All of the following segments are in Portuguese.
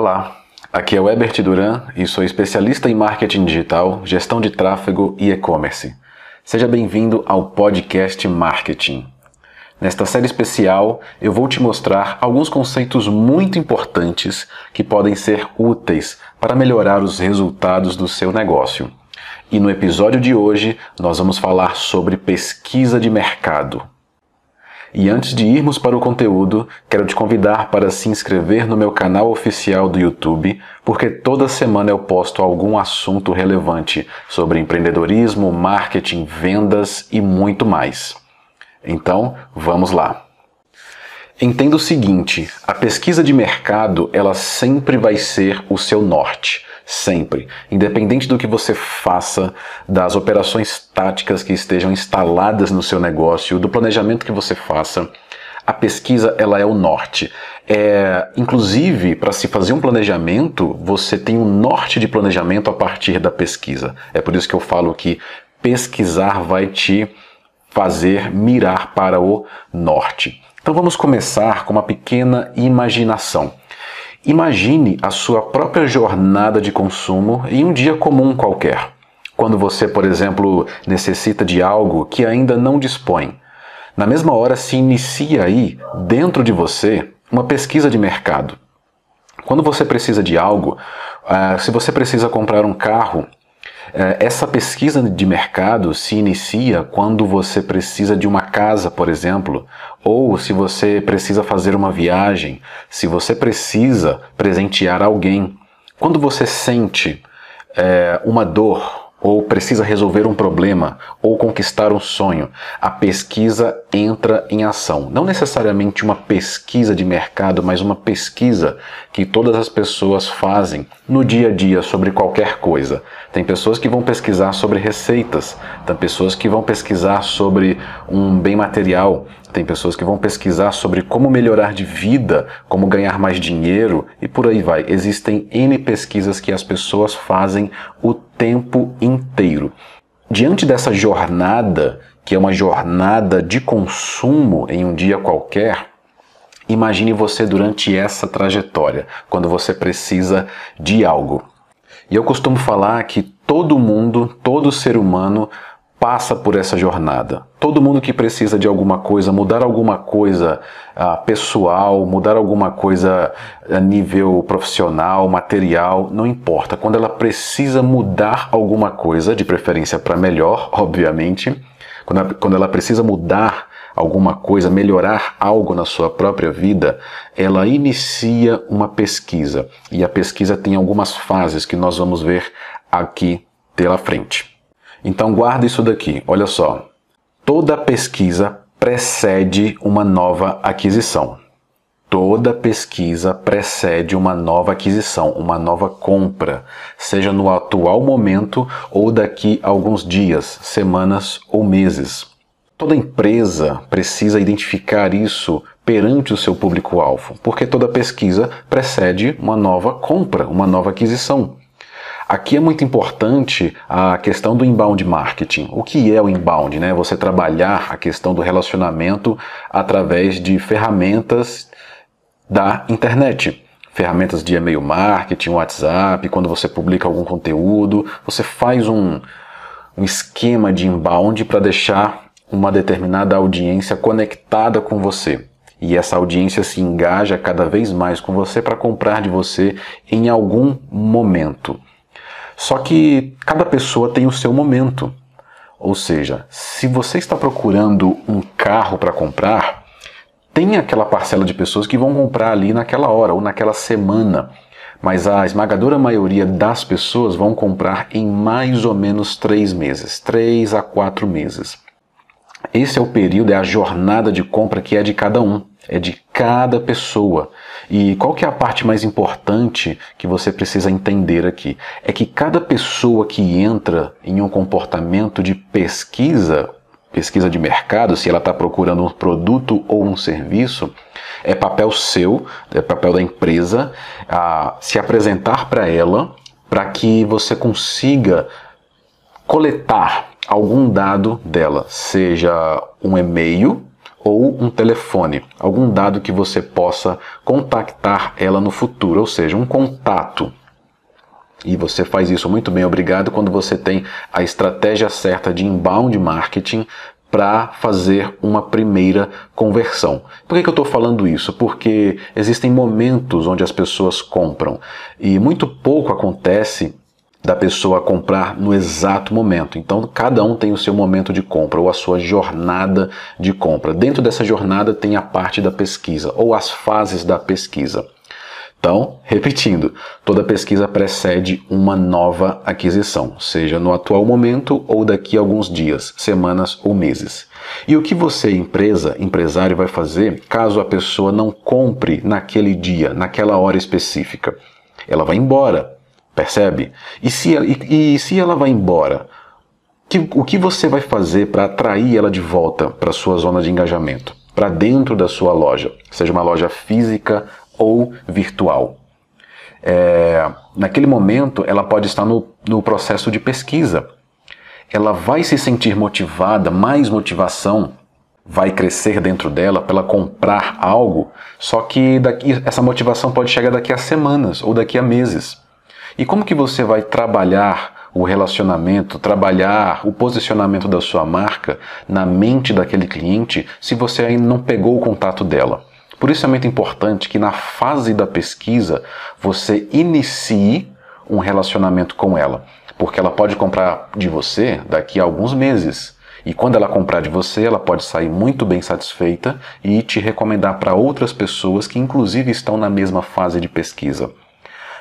Olá, aqui é o Ebert Duran e sou especialista em marketing digital, gestão de tráfego e e-commerce. Seja bem-vindo ao podcast Marketing. Nesta série especial, eu vou te mostrar alguns conceitos muito importantes que podem ser úteis para melhorar os resultados do seu negócio. E no episódio de hoje, nós vamos falar sobre pesquisa de mercado. E antes de irmos para o conteúdo, quero te convidar para se inscrever no meu canal oficial do YouTube, porque toda semana eu posto algum assunto relevante sobre empreendedorismo, marketing, vendas e muito mais. Então, vamos lá. Entenda o seguinte, a pesquisa de mercado, ela sempre vai ser o seu norte sempre. Independente do que você faça, das operações táticas que estejam instaladas no seu negócio, do planejamento que você faça, a pesquisa ela é o norte. É, inclusive, para se fazer um planejamento, você tem um norte de planejamento a partir da pesquisa. É por isso que eu falo que pesquisar vai te fazer mirar para o norte. Então vamos começar com uma pequena imaginação. Imagine a sua própria jornada de consumo em um dia comum qualquer. Quando você, por exemplo, necessita de algo que ainda não dispõe. Na mesma hora se inicia aí, dentro de você, uma pesquisa de mercado. Quando você precisa de algo, uh, se você precisa comprar um carro, essa pesquisa de mercado se inicia quando você precisa de uma casa, por exemplo, ou se você precisa fazer uma viagem, se você precisa presentear alguém. Quando você sente é, uma dor, ou precisa resolver um problema, ou conquistar um sonho, a pesquisa entra em ação. Não necessariamente uma pesquisa de mercado, mas uma pesquisa que todas as pessoas fazem no dia a dia sobre qualquer coisa. Tem pessoas que vão pesquisar sobre receitas, tem pessoas que vão pesquisar sobre um bem material, tem pessoas que vão pesquisar sobre como melhorar de vida, como ganhar mais dinheiro e por aí vai. Existem N pesquisas que as pessoas fazem o tempo inteiro. Diante dessa jornada, que é uma jornada de consumo em um dia qualquer, imagine você durante essa trajetória, quando você precisa de algo. E eu costumo falar que todo mundo, todo ser humano passa por essa jornada. Todo mundo que precisa de alguma coisa, mudar alguma coisa uh, pessoal, mudar alguma coisa a nível profissional, material, não importa. Quando ela precisa mudar alguma coisa, de preferência para melhor, obviamente, quando quando ela precisa mudar alguma coisa, melhorar algo na sua própria vida, ela inicia uma pesquisa. E a pesquisa tem algumas fases que nós vamos ver aqui pela frente. Então guarda isso daqui, olha só. Toda pesquisa precede uma nova aquisição. Toda pesquisa precede uma nova aquisição, uma nova compra, seja no atual momento ou daqui a alguns dias, semanas ou meses. Toda empresa precisa identificar isso perante o seu público-alvo, porque toda pesquisa precede uma nova compra, uma nova aquisição. Aqui é muito importante a questão do inbound marketing. O que é o inbound? Né? Você trabalhar a questão do relacionamento através de ferramentas da internet. Ferramentas de e-mail marketing, WhatsApp, quando você publica algum conteúdo, você faz um, um esquema de inbound para deixar uma determinada audiência conectada com você. E essa audiência se engaja cada vez mais com você para comprar de você em algum momento. Só que cada pessoa tem o seu momento. Ou seja, se você está procurando um carro para comprar, tem aquela parcela de pessoas que vão comprar ali naquela hora ou naquela semana. Mas a esmagadora maioria das pessoas vão comprar em mais ou menos três meses, três a quatro meses. Esse é o período, é a jornada de compra que é de cada um, é de cada pessoa. E qual que é a parte mais importante que você precisa entender aqui? É que cada pessoa que entra em um comportamento de pesquisa, pesquisa de mercado, se ela está procurando um produto ou um serviço, é papel seu, é papel da empresa, a se apresentar para ela para que você consiga coletar algum dado dela, seja um e-mail ou um telefone, algum dado que você possa contactar ela no futuro, ou seja, um contato. E você faz isso muito bem, obrigado, quando você tem a estratégia certa de inbound marketing para fazer uma primeira conversão. Por que, que eu estou falando isso? Porque existem momentos onde as pessoas compram e muito pouco acontece da pessoa comprar no exato momento. Então, cada um tem o seu momento de compra ou a sua jornada de compra. Dentro dessa jornada tem a parte da pesquisa ou as fases da pesquisa. Então, repetindo, toda pesquisa precede uma nova aquisição, seja no atual momento ou daqui a alguns dias, semanas ou meses. E o que você, empresa, empresário, vai fazer caso a pessoa não compre naquele dia, naquela hora específica? Ela vai embora, percebe? E se, e, e se ela vai embora, que, o que você vai fazer para atrair ela de volta para sua zona de engajamento? Para dentro da sua loja, seja uma loja física ou virtual. É, naquele momento, ela pode estar no, no processo de pesquisa. Ela vai se sentir motivada, mais motivação vai crescer dentro dela para ela comprar algo, só que daqui, essa motivação pode chegar daqui a semanas ou daqui a meses. E como que você vai trabalhar o relacionamento, trabalhar o posicionamento da sua marca na mente daquele cliente se você ainda não pegou o contato dela? Por isso é muito importante que na fase da pesquisa você inicie um relacionamento com ela, porque ela pode comprar de você daqui a alguns meses. E quando ela comprar de você, ela pode sair muito bem satisfeita e te recomendar para outras pessoas que, inclusive, estão na mesma fase de pesquisa.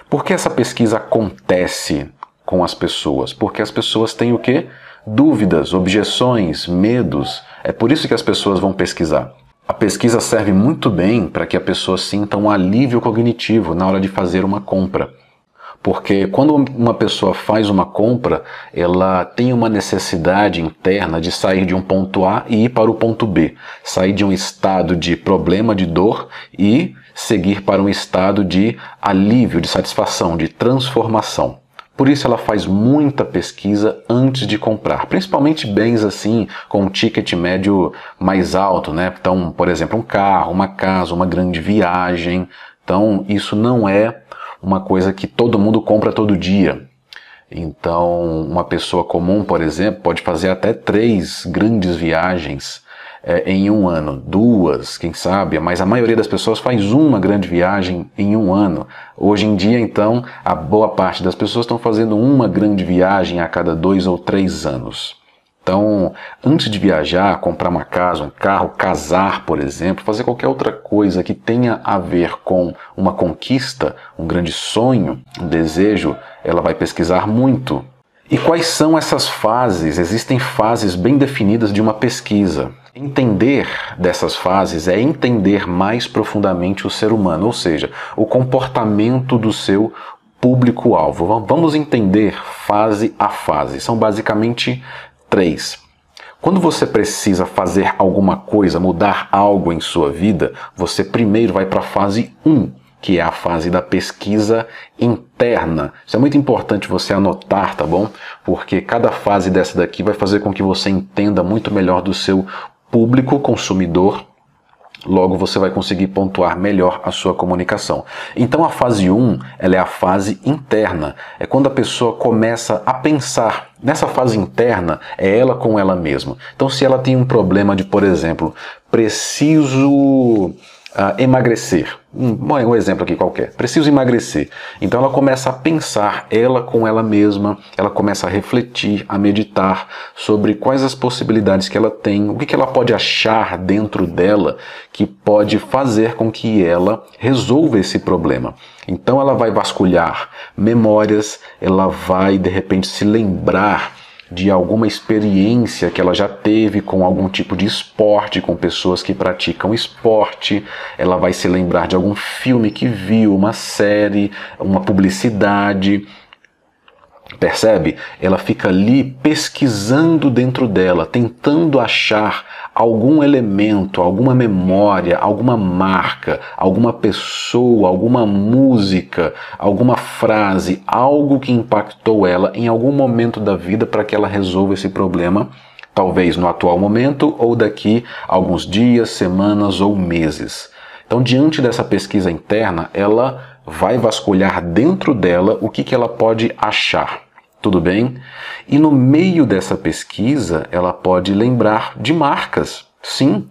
Por que essa pesquisa acontece com as pessoas? Porque as pessoas têm o quê? Dúvidas, objeções, medos. É por isso que as pessoas vão pesquisar. A pesquisa serve muito bem para que a pessoa sinta um alívio cognitivo na hora de fazer uma compra. Porque quando uma pessoa faz uma compra, ela tem uma necessidade interna de sair de um ponto A e ir para o ponto B, sair de um estado de problema, de dor e seguir para um estado de alívio, de satisfação, de transformação. Por isso ela faz muita pesquisa antes de comprar, principalmente bens assim com um ticket médio mais alto, né? Então, por exemplo, um carro, uma casa, uma grande viagem. Então, isso não é uma coisa que todo mundo compra todo dia. Então, uma pessoa comum, por exemplo, pode fazer até três grandes viagens é, em um ano, duas, quem sabe, mas a maioria das pessoas faz uma grande viagem em um ano. Hoje em dia, então, a boa parte das pessoas estão fazendo uma grande viagem a cada dois ou três anos. Então, antes de viajar, comprar uma casa, um carro, casar, por exemplo, fazer qualquer outra coisa que tenha a ver com uma conquista, um grande sonho, um desejo, ela vai pesquisar muito. E quais são essas fases? Existem fases bem definidas de uma pesquisa. Entender dessas fases é entender mais profundamente o ser humano, ou seja, o comportamento do seu público-alvo. Vamos entender fase a fase. São basicamente três. Quando você precisa fazer alguma coisa, mudar algo em sua vida, você primeiro vai para a fase 1. Um que é a fase da pesquisa interna. Isso é muito importante você anotar, tá bom? Porque cada fase dessa daqui vai fazer com que você entenda muito melhor do seu público consumidor. Logo você vai conseguir pontuar melhor a sua comunicação. Então a fase 1, ela é a fase interna. É quando a pessoa começa a pensar. Nessa fase interna, é ela com ela mesma. Então se ela tem um problema de, por exemplo, preciso uh, emagrecer. Um, um exemplo aqui qualquer. Preciso emagrecer. Então ela começa a pensar, ela com ela mesma, ela começa a refletir, a meditar sobre quais as possibilidades que ela tem, o que, que ela pode achar dentro dela que pode fazer com que ela resolva esse problema. Então ela vai vasculhar memórias, ela vai de repente se lembrar de alguma experiência que ela já teve com algum tipo de esporte, com pessoas que praticam esporte, ela vai se lembrar de algum filme que viu, uma série, uma publicidade. Percebe? Ela fica ali pesquisando dentro dela, tentando achar algum elemento, alguma memória, alguma marca, alguma pessoa, alguma música, alguma frase, algo que impactou ela em algum momento da vida para que ela resolva esse problema talvez no atual momento ou daqui a alguns dias, semanas ou meses. Então, diante dessa pesquisa interna, ela vai vasculhar dentro dela o que, que ela pode achar. Tudo bem? E no meio dessa pesquisa, ela pode lembrar de marcas. Sim,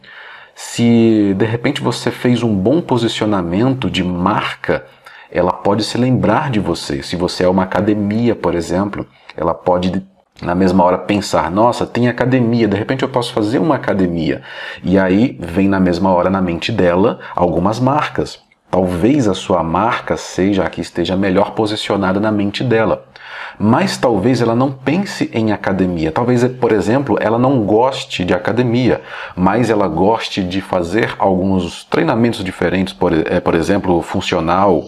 se de repente você fez um bom posicionamento de marca, ela pode se lembrar de você. Se você é uma academia, por exemplo, ela pode na mesma hora pensar, nossa, tem academia, de repente eu posso fazer uma academia. E aí vem na mesma hora na mente dela algumas marcas. Talvez a sua marca seja a que esteja melhor posicionada na mente dela. Mas talvez ela não pense em academia. Talvez, por exemplo, ela não goste de academia, mas ela goste de fazer alguns treinamentos diferentes, por, é, por exemplo, funcional.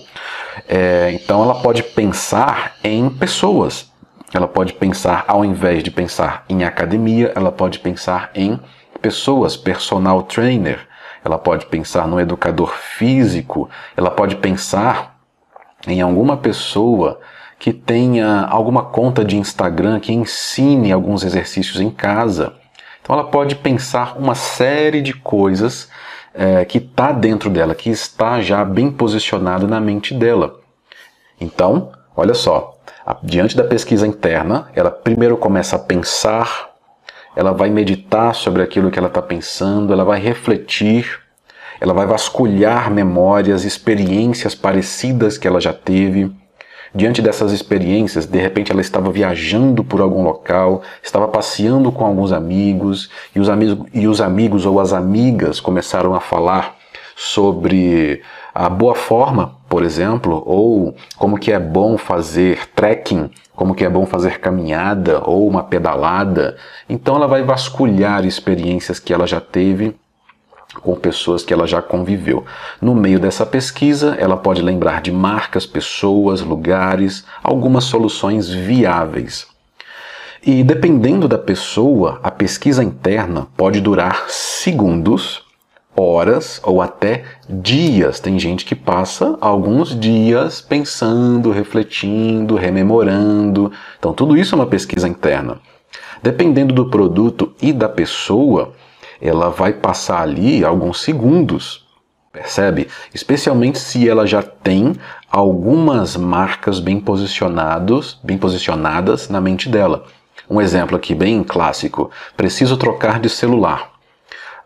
É, então ela pode pensar em pessoas. Ela pode pensar, ao invés de pensar em academia, ela pode pensar em pessoas, personal trainer ela pode pensar no educador físico, ela pode pensar em alguma pessoa que tenha alguma conta de Instagram que ensine alguns exercícios em casa. Então ela pode pensar uma série de coisas é, que está dentro dela, que está já bem posicionada na mente dela. Então, olha só, diante da pesquisa interna, ela primeiro começa a pensar ela vai meditar sobre aquilo que ela está pensando, ela vai refletir, ela vai vasculhar memórias, experiências parecidas que ela já teve. Diante dessas experiências, de repente ela estava viajando por algum local, estava passeando com alguns amigos, e os amigos, e os amigos ou as amigas começaram a falar sobre a boa forma, por exemplo, ou como que é bom fazer trekking, como que é bom fazer caminhada ou uma pedalada. Então ela vai vasculhar experiências que ela já teve com pessoas que ela já conviveu. No meio dessa pesquisa, ela pode lembrar de marcas, pessoas, lugares, algumas soluções viáveis. E dependendo da pessoa, a pesquisa interna pode durar segundos horas ou até dias. Tem gente que passa alguns dias pensando, refletindo, rememorando. Então, tudo isso é uma pesquisa interna. Dependendo do produto e da pessoa, ela vai passar ali alguns segundos. Percebe? Especialmente se ela já tem algumas marcas bem posicionados, bem posicionadas na mente dela. Um exemplo aqui bem clássico: preciso trocar de celular.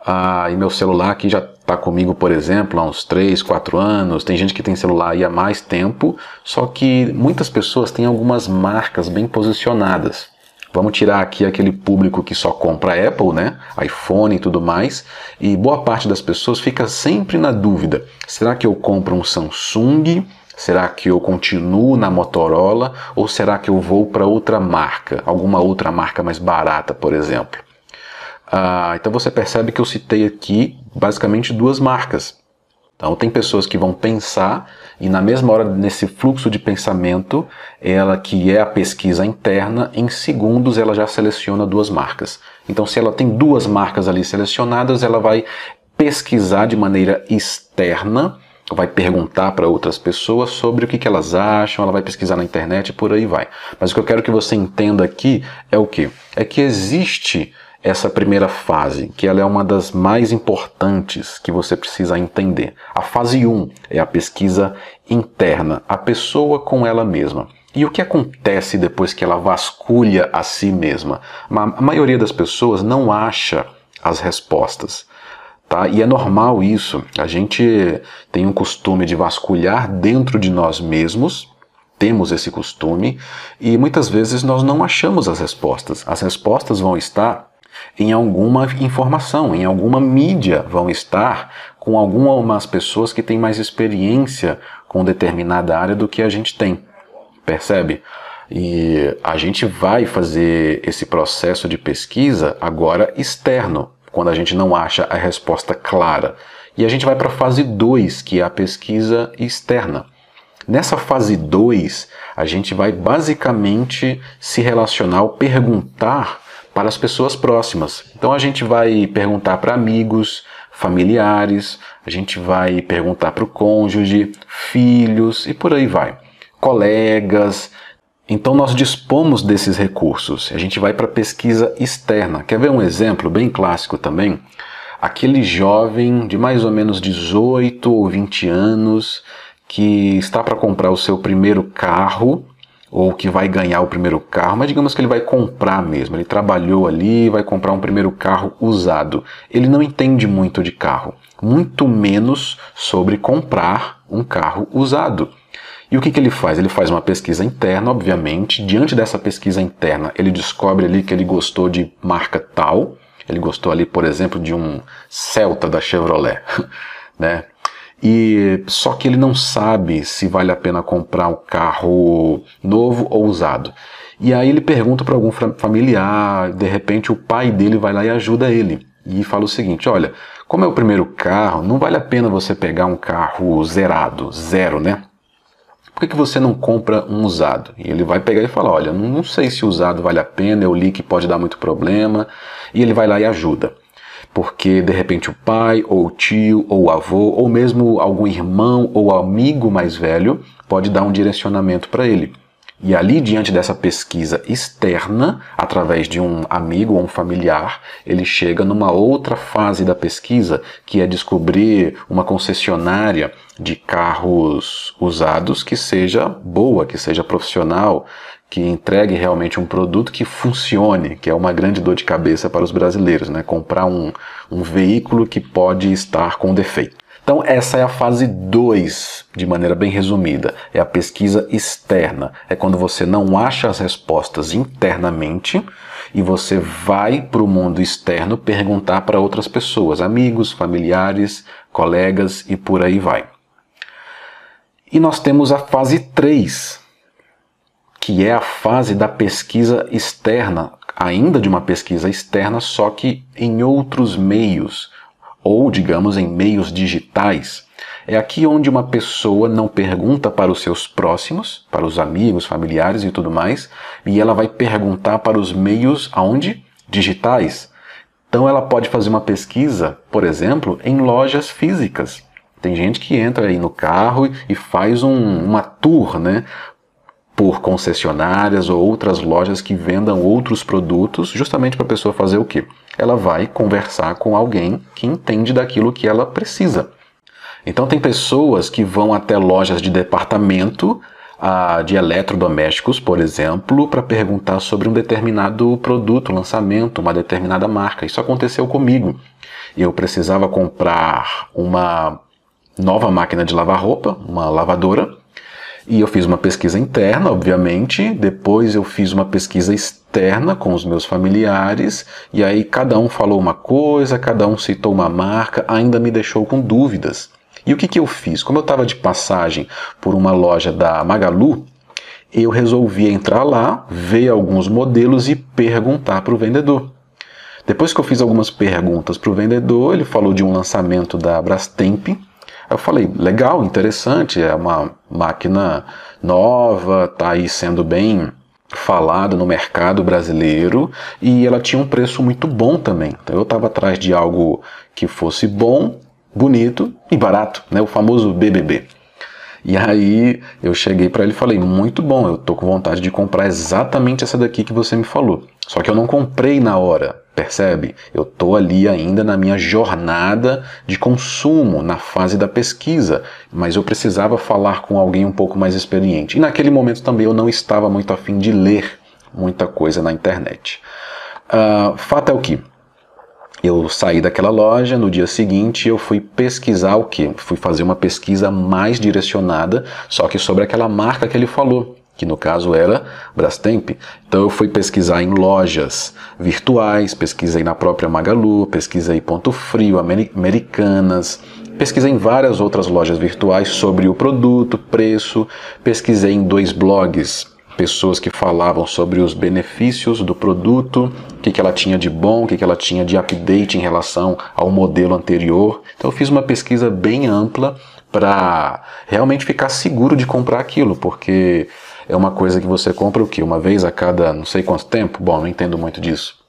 Ah, e meu celular aqui já está comigo, por exemplo, há uns 3, 4 anos. Tem gente que tem celular aí há mais tempo, só que muitas pessoas têm algumas marcas bem posicionadas. Vamos tirar aqui aquele público que só compra Apple, né? iPhone e tudo mais. E boa parte das pessoas fica sempre na dúvida: será que eu compro um Samsung? Será que eu continuo na Motorola? Ou será que eu vou para outra marca? Alguma outra marca mais barata, por exemplo? Ah, então você percebe que eu citei aqui basicamente duas marcas. Então tem pessoas que vão pensar e na mesma hora nesse fluxo de pensamento, ela que é a pesquisa interna, em segundos ela já seleciona duas marcas. Então se ela tem duas marcas ali selecionadas, ela vai pesquisar de maneira externa, vai perguntar para outras pessoas sobre o que, que elas acham, ela vai pesquisar na internet e por aí vai. Mas o que eu quero que você entenda aqui é o que? É que existe essa primeira fase, que ela é uma das mais importantes que você precisa entender. A fase 1 é a pesquisa interna, a pessoa com ela mesma. E o que acontece depois que ela vasculha a si mesma? A maioria das pessoas não acha as respostas. Tá? E é normal isso. A gente tem um costume de vasculhar dentro de nós mesmos, temos esse costume, e muitas vezes nós não achamos as respostas. As respostas vão estar em alguma informação, em alguma mídia vão estar com algumas pessoas que têm mais experiência com determinada área do que a gente tem. Percebe? E a gente vai fazer esse processo de pesquisa agora externo, quando a gente não acha a resposta clara. E a gente vai para a fase 2, que é a pesquisa externa. Nessa fase 2, a gente vai basicamente se relacionar, perguntar para as pessoas próximas. Então a gente vai perguntar para amigos, familiares, a gente vai perguntar para o cônjuge, filhos e por aí vai. Colegas, Então nós dispomos desses recursos. A gente vai para pesquisa externa. Quer ver um exemplo bem clássico também? Aquele jovem de mais ou menos 18 ou 20 anos que está para comprar o seu primeiro carro ou que vai ganhar o primeiro carro, mas digamos que ele vai comprar mesmo. Ele trabalhou ali, vai comprar um primeiro carro usado. Ele não entende muito de carro, muito menos sobre comprar um carro usado. E o que, que ele faz? Ele faz uma pesquisa interna, obviamente. Diante dessa pesquisa interna, ele descobre ali que ele gostou de marca tal. Ele gostou ali, por exemplo, de um Celta da Chevrolet, né? E só que ele não sabe se vale a pena comprar um carro novo ou usado. E aí ele pergunta para algum familiar, de repente o pai dele vai lá e ajuda ele. E fala o seguinte: olha, como é o primeiro carro, não vale a pena você pegar um carro zerado, zero, né? por que, que você não compra um usado? E ele vai pegar e falar, olha, não, sei se usado vale a pena, eu li que pode dar muito problema, e ele vai lá e ajuda. Porque de repente o pai, ou o tio, ou o avô, ou mesmo algum irmão ou amigo mais velho pode dar um direcionamento para ele. E ali, diante dessa pesquisa externa, através de um amigo ou um familiar, ele chega numa outra fase da pesquisa, que é descobrir uma concessionária de carros usados que seja boa, que seja profissional, que entregue realmente um produto que funcione, que é uma grande dor de cabeça para os brasileiros, né? Comprar um, um veículo que pode estar com defeito. Então, essa é a fase 2, de maneira bem resumida. É a pesquisa externa. É quando você não acha as respostas internamente e você vai para o mundo externo perguntar para outras pessoas, amigos, familiares, colegas e por aí vai. E nós temos a fase 3, que é a fase da pesquisa externa, ainda de uma pesquisa externa, só que em outros meios ou, digamos, em meios digitais. É aqui onde uma pessoa não pergunta para os seus próximos, para os amigos, familiares e tudo mais, e ela vai perguntar para os meios aonde? Digitais. Então ela pode fazer uma pesquisa, por exemplo, em lojas físicas. Tem gente que entra aí no carro e faz um, uma tour, né? Por concessionárias ou outras lojas que vendam outros produtos, justamente para a pessoa fazer o quê? ela vai conversar com alguém que entende daquilo que ela precisa. Então, tem pessoas que vão até lojas de departamento ah, de eletrodomésticos, por exemplo, para perguntar sobre um determinado produto, lançamento, uma determinada marca. Isso aconteceu comigo. Eu precisava comprar uma nova máquina de lavar roupa, uma lavadora, e eu fiz uma pesquisa interna, obviamente, depois eu fiz uma pesquisa externa com os meus familiares, e aí cada um falou uma coisa, cada um citou uma marca, ainda me deixou com dúvidas. E o que, que eu fiz? Como eu estava de passagem por uma loja da Magalu, eu resolvi entrar lá, ver alguns modelos e perguntar para o vendedor. Depois que eu fiz algumas perguntas para o vendedor, ele falou de um lançamento da Brastemp, eu falei, legal, interessante, é uma máquina nova, está aí sendo bem falada no mercado brasileiro e ela tinha um preço muito bom também. Então eu estava atrás de algo que fosse bom, bonito e barato, né? o famoso BBB. E aí eu cheguei para ele e falei: "Muito bom, eu tô com vontade de comprar exatamente essa daqui que você me falou. Só que eu não comprei na hora, percebe? Eu tô ali ainda na minha jornada de consumo, na fase da pesquisa, mas eu precisava falar com alguém um pouco mais experiente. E naquele momento também eu não estava muito afim de ler muita coisa na internet. Uh, fato é o que eu saí daquela loja, no dia seguinte eu fui pesquisar o que? Fui fazer uma pesquisa mais direcionada, só que sobre aquela marca que ele falou, que no caso era Brastemp. Então eu fui pesquisar em lojas virtuais, pesquisei na própria Magalu, pesquisei Ponto Frio, Americanas, pesquisei em várias outras lojas virtuais sobre o produto, preço, pesquisei em dois blogs pessoas que falavam sobre os benefícios do produto, o que, que ela tinha de bom, o que, que ela tinha de update em relação ao modelo anterior. Então eu fiz uma pesquisa bem ampla para realmente ficar seguro de comprar aquilo, porque é uma coisa que você compra o que? Uma vez a cada não sei quanto tempo? Bom, não entendo muito disso.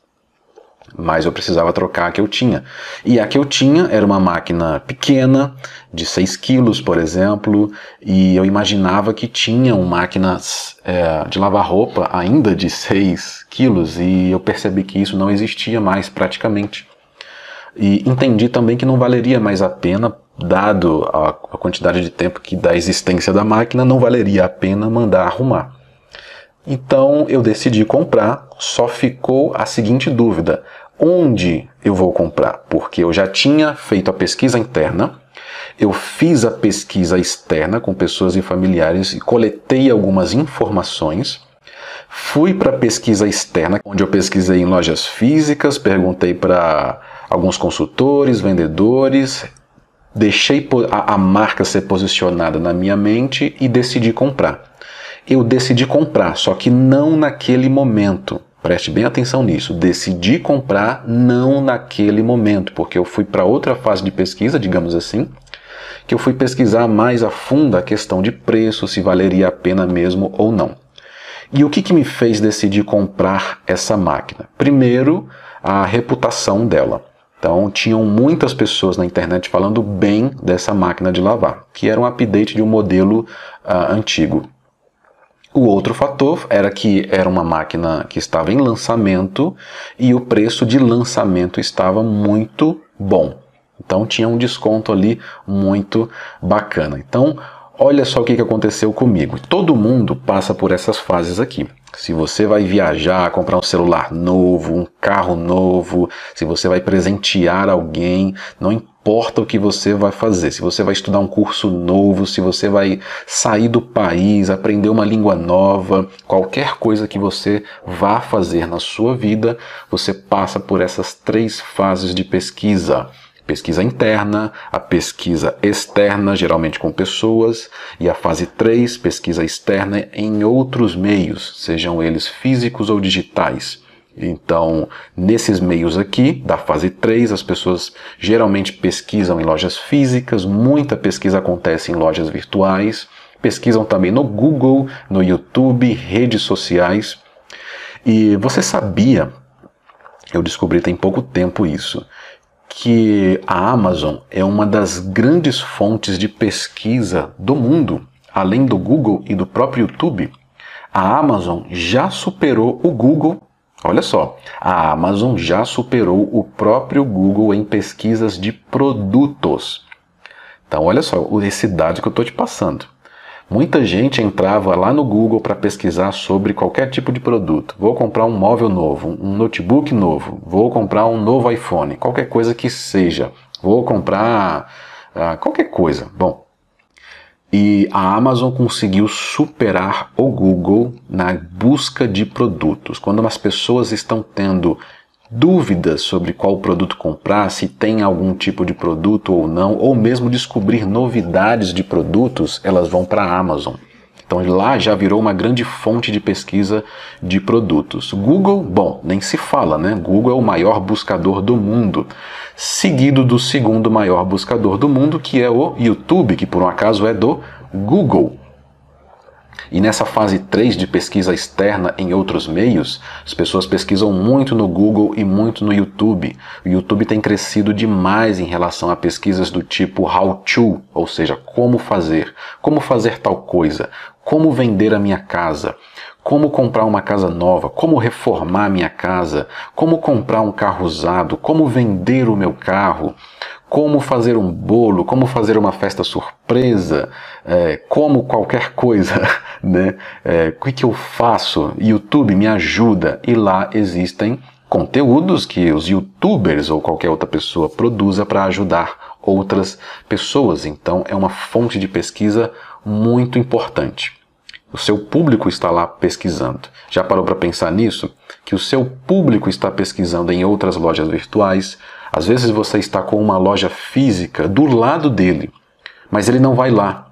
mas eu precisava trocar a que eu tinha. E a que eu tinha era uma máquina pequena, de 6 quilos, por exemplo, e eu imaginava que tinham máquinas é, de lavar roupa ainda de 6 quilos, e eu percebi que isso não existia mais praticamente. E entendi também que não valeria mais a pena, dado a, a quantidade de tempo que da existência da máquina, não valeria a pena mandar arrumar. Então eu decidi comprar, só ficou a seguinte dúvida: onde eu vou comprar? Porque eu já tinha feito a pesquisa interna, eu fiz a pesquisa externa com pessoas e familiares e coletei algumas informações. Fui para a pesquisa externa, onde eu pesquisei em lojas físicas, perguntei para alguns consultores, vendedores, deixei a, marca ser posicionada na minha mente e decidi comprar. Eu decidi comprar, só que não naquele momento. Preste bem atenção nisso. Decidi comprar não naquele momento, porque eu fui para outra fase de pesquisa, digamos assim, que eu fui pesquisar mais a fundo a questão de preço, se valeria a pena mesmo ou não. E o que, que me fez decidir comprar essa máquina? Primeiro, a reputação dela. Então, tinham muitas pessoas na internet falando bem dessa máquina de lavar, que era um update de um modelo uh, antigo. O outro fator era que era uma máquina que estava em lançamento e o preço de lançamento estava muito bom. Então tinha um desconto ali muito bacana. Então, olha só o que aconteceu comigo. Todo mundo passa por essas fases aqui. Se você vai viajar, comprar um celular novo, um carro novo, se você vai presentear alguém, não importa o que você vai fazer. Se você vai estudar um curso novo, se você vai sair do país, aprender uma língua nova, qualquer coisa que você vá fazer na sua vida, você passa por essas três fases de pesquisa pesquisa interna, a pesquisa externa, geralmente com pessoas, e a fase 3, pesquisa externa em outros meios, sejam eles físicos ou digitais. Então, nesses meios aqui, da fase 3, as pessoas geralmente pesquisam em lojas físicas, muita pesquisa acontece em lojas virtuais, pesquisam também no Google, no YouTube, redes sociais. E você sabia, eu descobri tem pouco tempo isso, que a Amazon é uma das grandes fontes de pesquisa do mundo, além do Google e do próprio YouTube, a Amazon já superou o Google. Olha só, a Amazon já superou o próprio Google em pesquisas de produtos. Então, olha só esse dado que eu estou te passando. Muita gente entrava lá no Google para pesquisar sobre qualquer tipo de produto. Vou comprar um móvel novo, um notebook novo, vou comprar um novo iPhone, qualquer coisa que seja. Vou comprar uh, qualquer coisa. Bom, e a Amazon conseguiu superar o Google na busca de produtos. Quando as pessoas estão tendo dúvidas sobre qual produto comprar, se tem algum tipo de produto ou não, ou mesmo descobrir novidades de produtos, elas vão para a Amazon. Então lá já virou uma grande fonte de pesquisa de produtos. Google, bom, nem se fala, né? Google é o maior buscador do mundo, seguido do segundo maior buscador do mundo, que é o YouTube, que por um acaso é do Google. E nessa fase 3 de pesquisa externa em outros meios, as pessoas pesquisam muito no Google e muito no YouTube. O YouTube tem crescido demais em relação a pesquisas do tipo how to, ou seja, como fazer, como fazer tal coisa, como vender a minha casa, como comprar uma casa nova, como reformar minha casa, como comprar um carro usado, como vender o meu carro, como fazer um bolo, como fazer uma festa surpresa, é, como qualquer coisa, né? É, o que, que eu faço? YouTube me ajuda e lá existem conteúdos que os youtubers ou qualquer outra pessoa produza para ajudar outras pessoas. Então é uma fonte de pesquisa muito importante. O seu público está lá pesquisando. Já parou para pensar nisso? Que o seu público está pesquisando em outras lojas virtuais, às vezes você está com uma loja física do lado dele, mas ele não vai lá.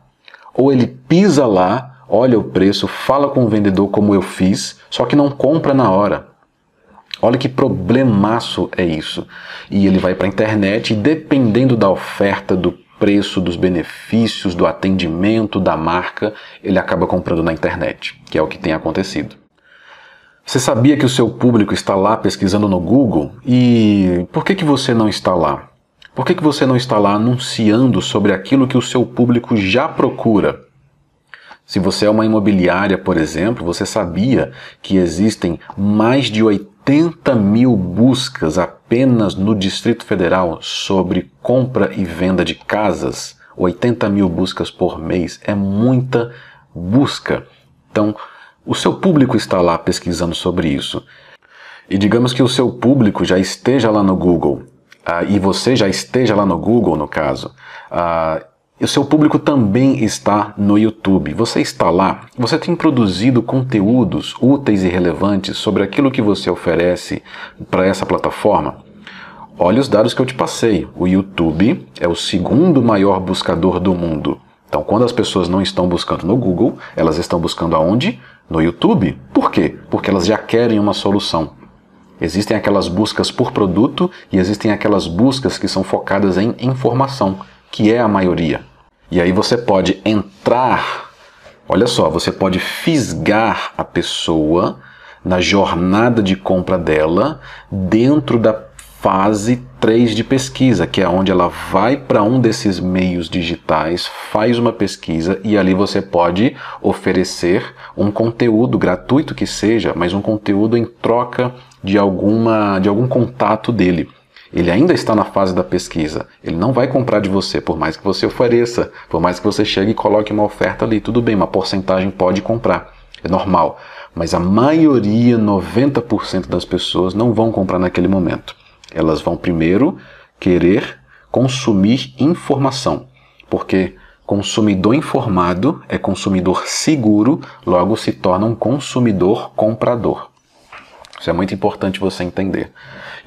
Ou ele pisa lá, olha o preço, fala com o vendedor como eu fiz, só que não compra na hora. Olha que problemaço é isso. E ele vai para a internet e dependendo da oferta, do preço, dos benefícios, do atendimento da marca, ele acaba comprando na internet, que é o que tem acontecido. Você sabia que o seu público está lá pesquisando no Google? E por que, que você não está lá? Por que, que você não está lá anunciando sobre aquilo que o seu público já procura? Se você é uma imobiliária, por exemplo, você sabia que existem mais de 80 mil buscas apenas no Distrito Federal sobre compra e venda de casas? 80 mil buscas por mês é muita busca. Então, o seu público está lá pesquisando sobre isso. E digamos que o seu público já esteja lá no Google, uh, e você já esteja lá no Google, no caso, uh, o seu público também está no YouTube. Você está lá, você tem produzido conteúdos úteis e relevantes sobre aquilo que você oferece para essa plataforma? Olha os dados que eu te passei. O YouTube é o segundo maior buscador do mundo. Então, quando as pessoas não estão buscando no Google, elas estão buscando aonde? No YouTube. Por quê? Porque elas já querem uma solução. Existem aquelas buscas por produto e existem aquelas buscas que são focadas em informação, que é a maioria. E aí você pode entrar, olha só, você pode fisgar a pessoa na jornada de compra dela dentro da fase 3 de pesquisa, que é onde ela vai para um desses meios digitais, faz uma pesquisa e ali você pode oferecer um conteúdo gratuito que seja, mas um conteúdo em troca de alguma de algum contato dele. Ele ainda está na fase da pesquisa. Ele não vai comprar de você, por mais que você ofereça, por mais que você chegue e coloque uma oferta ali. Tudo bem, uma porcentagem pode comprar. É normal. Mas a maioria, 90% das pessoas, não vão comprar naquele momento. Elas vão primeiro querer consumir informação. Porque consumidor informado é consumidor seguro, logo se torna um consumidor comprador. Isso é muito importante você entender.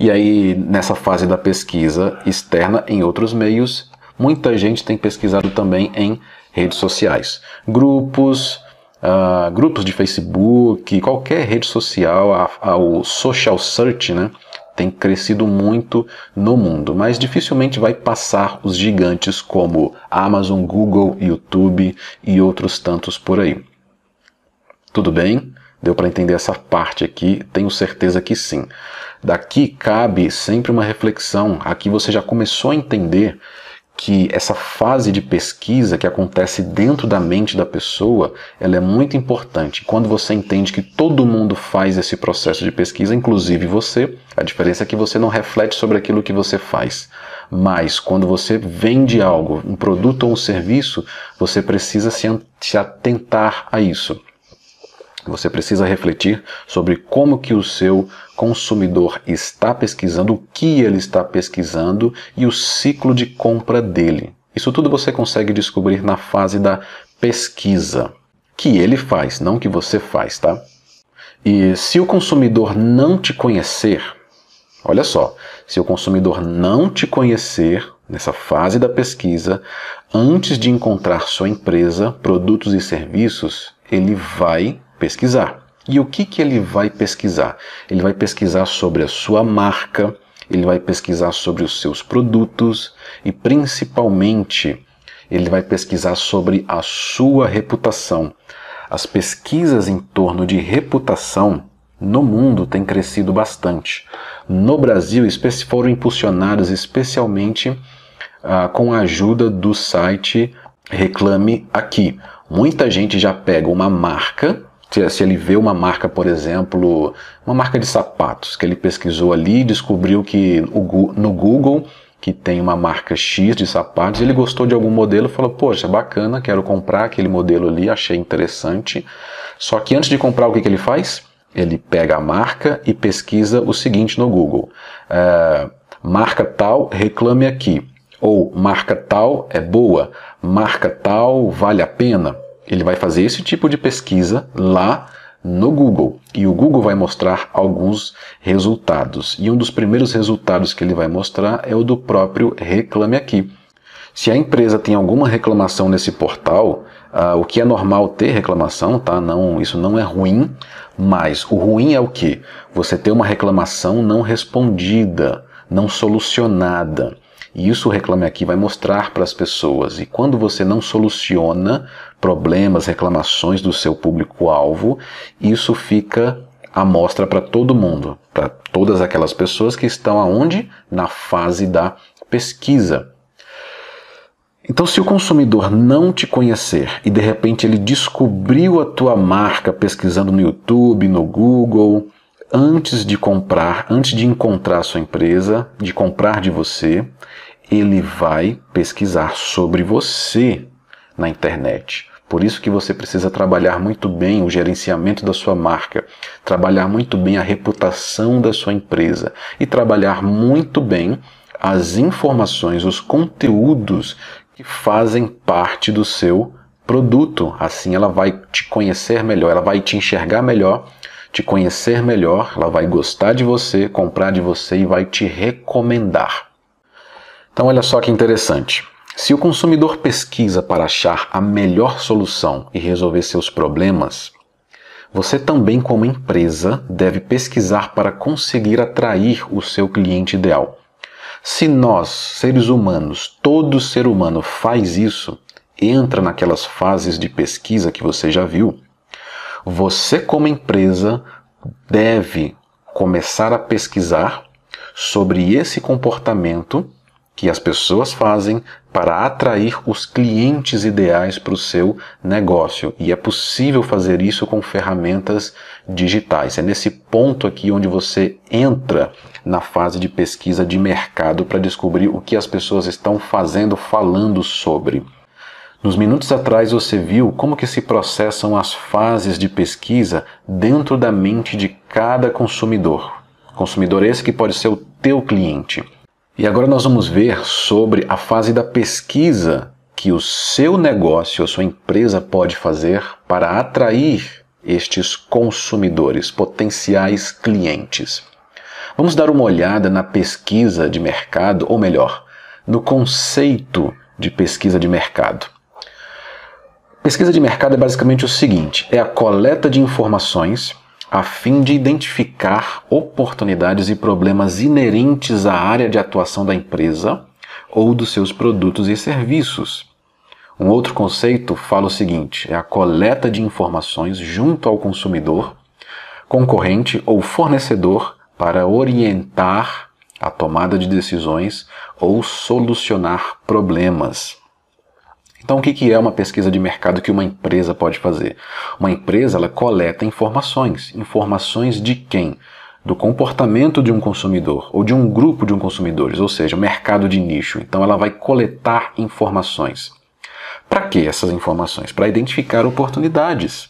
E aí, nessa fase da pesquisa externa em outros meios, muita gente tem pesquisado também em redes sociais. Grupos, uh, grupos de Facebook, qualquer rede social, o social search, né? Tem crescido muito no mundo, mas dificilmente vai passar os gigantes como Amazon, Google, YouTube e outros tantos por aí. Tudo bem? Deu para entender essa parte aqui? Tenho certeza que sim. Daqui cabe sempre uma reflexão. Aqui você já começou a entender que essa fase de pesquisa que acontece dentro da mente da pessoa, ela é muito importante. Quando você entende que todo mundo faz esse processo de pesquisa, inclusive você, a diferença é que você não reflete sobre aquilo que você faz. Mas quando você vende algo, um produto ou um serviço, você precisa se atentar a isso. Você precisa refletir sobre como que o seu consumidor está pesquisando, o que ele está pesquisando e o ciclo de compra dele. Isso tudo você consegue descobrir na fase da pesquisa, que ele faz, não que você faz, tá? E se o consumidor não te conhecer, olha só, se o consumidor não te conhecer nessa fase da pesquisa, antes de encontrar sua empresa, produtos e serviços, ele vai pesquisar. E o que, que ele vai pesquisar? Ele vai pesquisar sobre a sua marca, ele vai pesquisar sobre os seus produtos e principalmente ele vai pesquisar sobre a sua reputação. As pesquisas em torno de reputação no mundo têm crescido bastante. No Brasil, foram impulsionadas especialmente ah, com a ajuda do site Reclame Aqui. Muita gente já pega uma marca se, se ele vê uma marca, por exemplo, uma marca de sapatos, que ele pesquisou ali e descobriu que no Google que tem uma marca X de sapatos, ele gostou de algum modelo, falou: "Poxa, bacana, quero comprar aquele modelo ali, achei interessante". Só que antes de comprar, o que, que ele faz? Ele pega a marca e pesquisa o seguinte no Google: é, marca tal, reclame aqui. Ou marca tal é boa, marca tal vale a pena. Ele vai fazer esse tipo de pesquisa lá no Google e o Google vai mostrar alguns resultados. E um dos primeiros resultados que ele vai mostrar é o do próprio Reclame Aqui. Se a empresa tem alguma reclamação nesse portal, uh, o que é normal ter reclamação, tá? Não, isso não é ruim, mas o ruim é o que? Você ter uma reclamação não respondida, não solucionada. E isso o Reclame Aqui vai mostrar para as pessoas. E quando você não soluciona problemas, reclamações do seu público-alvo, isso fica amostra para todo mundo, para todas aquelas pessoas que estão aonde? Na fase da pesquisa. Então, se o consumidor não te conhecer e de repente ele descobriu a tua marca pesquisando no YouTube, no Google, antes de comprar, antes de encontrar a sua empresa, de comprar de você, ele vai pesquisar sobre você na internet. Por isso que você precisa trabalhar muito bem o gerenciamento da sua marca, trabalhar muito bem a reputação da sua empresa e trabalhar muito bem as informações, os conteúdos que fazem parte do seu produto. Assim ela vai te conhecer melhor, ela vai te enxergar melhor, te conhecer melhor, ela vai gostar de você, comprar de você e vai te recomendar. Então olha só que interessante. Se o consumidor pesquisa para achar a melhor solução e resolver seus problemas, você também, como empresa, deve pesquisar para conseguir atrair o seu cliente ideal. Se nós, seres humanos, todo ser humano faz isso, entra naquelas fases de pesquisa que você já viu, você, como empresa, deve começar a pesquisar sobre esse comportamento que as pessoas fazem para atrair os clientes ideais para o seu negócio. E é possível fazer isso com ferramentas digitais. É nesse ponto aqui onde você entra na fase de pesquisa de mercado para descobrir o que as pessoas estão fazendo, falando sobre. Nos minutos atrás você viu como que se processam as fases de pesquisa dentro da mente de cada consumidor. Consumidor esse que pode ser o teu cliente. E agora nós vamos ver sobre a fase da pesquisa que o seu negócio, a sua empresa pode fazer para atrair estes consumidores, potenciais clientes. Vamos dar uma olhada na pesquisa de mercado, ou melhor, no conceito de pesquisa de mercado. Pesquisa de mercado é basicamente o seguinte: é a coleta de informações a fim de identificar oportunidades e problemas inerentes à área de atuação da empresa ou dos seus produtos e serviços. Um outro conceito fala o seguinte: é a coleta de informações junto ao consumidor, concorrente ou fornecedor para orientar a tomada de decisões ou solucionar problemas. Então, o que é uma pesquisa de mercado que uma empresa pode fazer? Uma empresa ela coleta informações. Informações de quem? Do comportamento de um consumidor ou de um grupo de um consumidores, ou seja, mercado de nicho. Então, ela vai coletar informações. Para que essas informações? Para identificar oportunidades.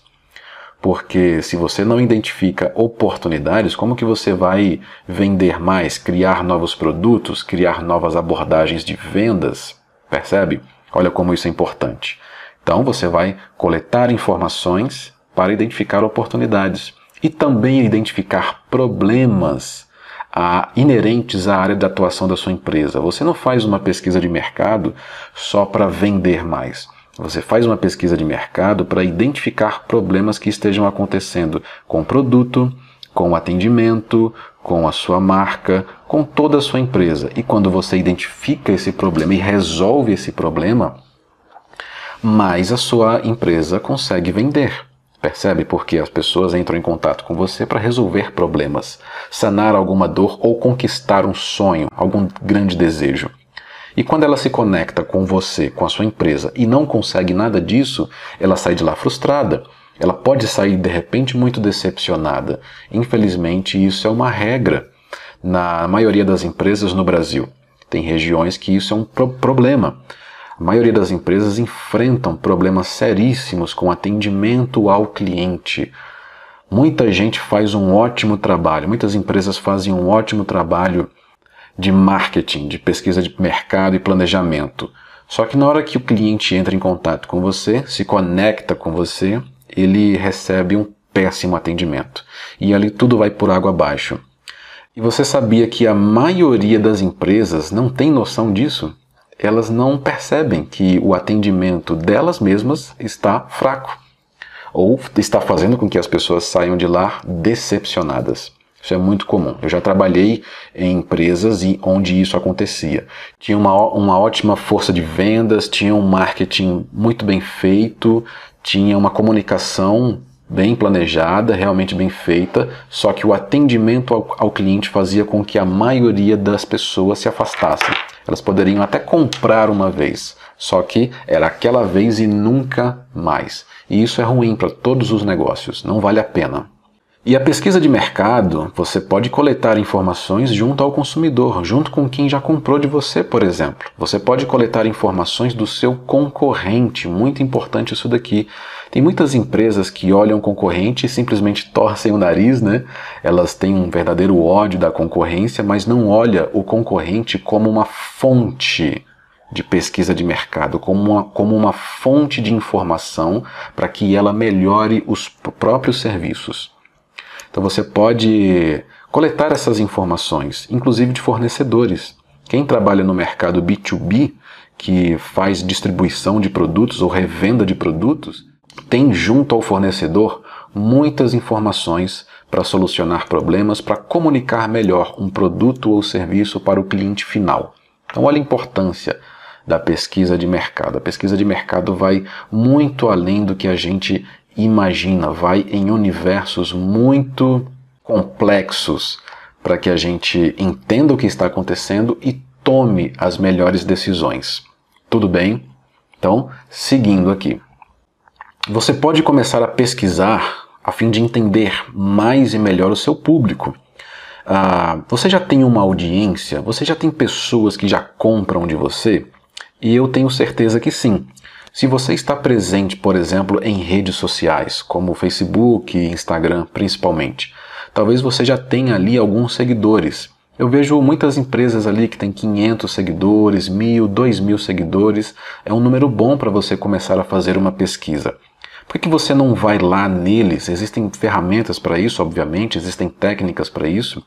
Porque se você não identifica oportunidades, como que você vai vender mais, criar novos produtos, criar novas abordagens de vendas? Percebe? Olha como isso é importante. Então você vai coletar informações para identificar oportunidades e também identificar problemas a, inerentes à área de atuação da sua empresa. Você não faz uma pesquisa de mercado só para vender mais. Você faz uma pesquisa de mercado para identificar problemas que estejam acontecendo com o produto, com o atendimento, com a sua marca, com toda a sua empresa. E quando você identifica esse problema e resolve esse problema, mais a sua empresa consegue vender. Percebe? Porque as pessoas entram em contato com você para resolver problemas, sanar alguma dor ou conquistar um sonho, algum grande desejo. E quando ela se conecta com você, com a sua empresa, e não consegue nada disso, ela sai de lá frustrada ela pode sair de repente muito decepcionada. Infelizmente, isso é uma regra na maioria das empresas no Brasil. Tem regiões que isso é um pro problema. A maioria das empresas enfrentam problemas seríssimos com atendimento ao cliente. Muita gente faz um ótimo trabalho, muitas empresas fazem um ótimo trabalho de marketing, de pesquisa de mercado e planejamento. Só que na hora que o cliente entra em contato com você, se conecta com você, ele recebe um péssimo atendimento. E ali tudo vai por água abaixo. E você sabia que a maioria das empresas não tem noção disso? Elas não percebem que o atendimento delas mesmas está fraco ou está fazendo com que as pessoas saiam de lá decepcionadas. Isso é muito comum. Eu já trabalhei em empresas onde isso acontecia. Tinha uma, uma ótima força de vendas, tinha um marketing muito bem feito, tinha uma comunicação bem planejada, realmente bem feita, só que o atendimento ao, ao cliente fazia com que a maioria das pessoas se afastassem. Elas poderiam até comprar uma vez, só que era aquela vez e nunca mais. E isso é ruim para todos os negócios, não vale a pena. E a pesquisa de mercado, você pode coletar informações junto ao consumidor, junto com quem já comprou de você, por exemplo. Você pode coletar informações do seu concorrente, muito importante isso daqui. Tem muitas empresas que olham concorrente e simplesmente torcem o nariz, né? Elas têm um verdadeiro ódio da concorrência, mas não olha o concorrente como uma fonte de pesquisa de mercado, como uma, como uma fonte de informação para que ela melhore os próprios serviços. Então você pode coletar essas informações, inclusive de fornecedores. Quem trabalha no mercado B2B, que faz distribuição de produtos ou revenda de produtos, tem junto ao fornecedor muitas informações para solucionar problemas, para comunicar melhor um produto ou serviço para o cliente final. Então, olha a importância da pesquisa de mercado. A pesquisa de mercado vai muito além do que a gente imagina, vai em universos muito complexos para que a gente entenda o que está acontecendo e tome as melhores decisões. Tudo bem? Então, seguindo aqui. Você pode começar a pesquisar a fim de entender mais e melhor o seu público. Ah, você já tem uma audiência? Você já tem pessoas que já compram de você? E eu tenho certeza que sim. Se você está presente, por exemplo, em redes sociais, como Facebook e Instagram principalmente, talvez você já tenha ali alguns seguidores. Eu vejo muitas empresas ali que têm 500 seguidores, 1000, 2000 seguidores. É um número bom para você começar a fazer uma pesquisa. Por que, você não vai lá neles? Existem ferramentas para isso, obviamente, existem técnicas para isso.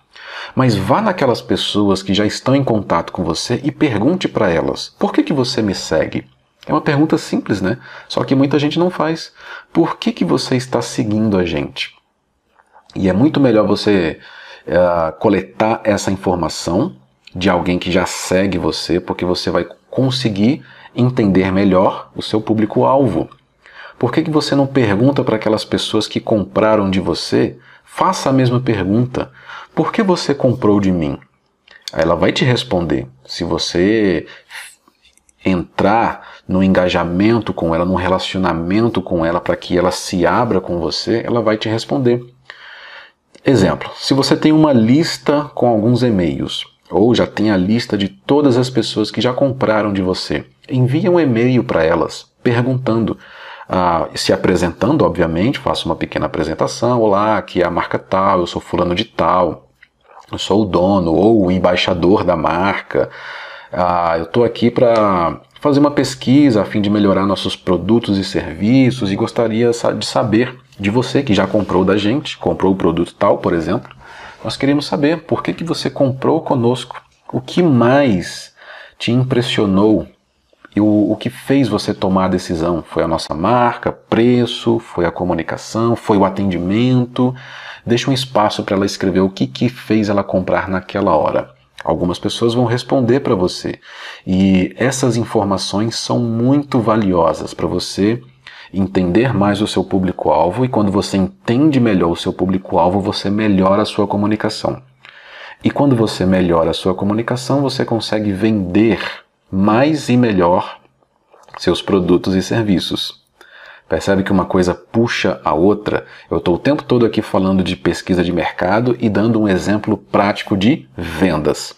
Mas vá naquelas pessoas que já estão em contato com você e pergunte para elas: por que, que você me segue? É uma pergunta simples, né? Só que muita gente não faz. Por que, que você está seguindo a gente? E é muito melhor você uh, coletar essa informação de alguém que já segue você, porque você vai conseguir entender melhor o seu público-alvo. Por que, que você não pergunta para aquelas pessoas que compraram de você? Faça a mesma pergunta. Por que você comprou de mim? Ela vai te responder. Se você entrar no engajamento com ela, no relacionamento com ela, para que ela se abra com você, ela vai te responder. Exemplo: se você tem uma lista com alguns e-mails, ou já tem a lista de todas as pessoas que já compraram de você, envie um e-mail para elas perguntando. Ah, se apresentando, obviamente, faça uma pequena apresentação. Olá, aqui é a marca tal, eu sou fulano de tal, eu sou o dono ou o embaixador da marca. Ah, eu estou aqui para fazer uma pesquisa a fim de melhorar nossos produtos e serviços e gostaria de saber de você que já comprou da gente, comprou o produto tal, por exemplo. Nós queremos saber por que, que você comprou conosco, o que mais te impressionou e o, o que fez você tomar a decisão. Foi a nossa marca, preço, foi a comunicação, foi o atendimento. Deixa um espaço para ela escrever o que, que fez ela comprar naquela hora. Algumas pessoas vão responder para você. E essas informações são muito valiosas para você entender mais o seu público-alvo e quando você entende melhor o seu público-alvo, você melhora a sua comunicação. E quando você melhora a sua comunicação, você consegue vender mais e melhor seus produtos e serviços. Percebe que uma coisa puxa a outra? Eu estou o tempo todo aqui falando de pesquisa de mercado e dando um exemplo prático de vendas.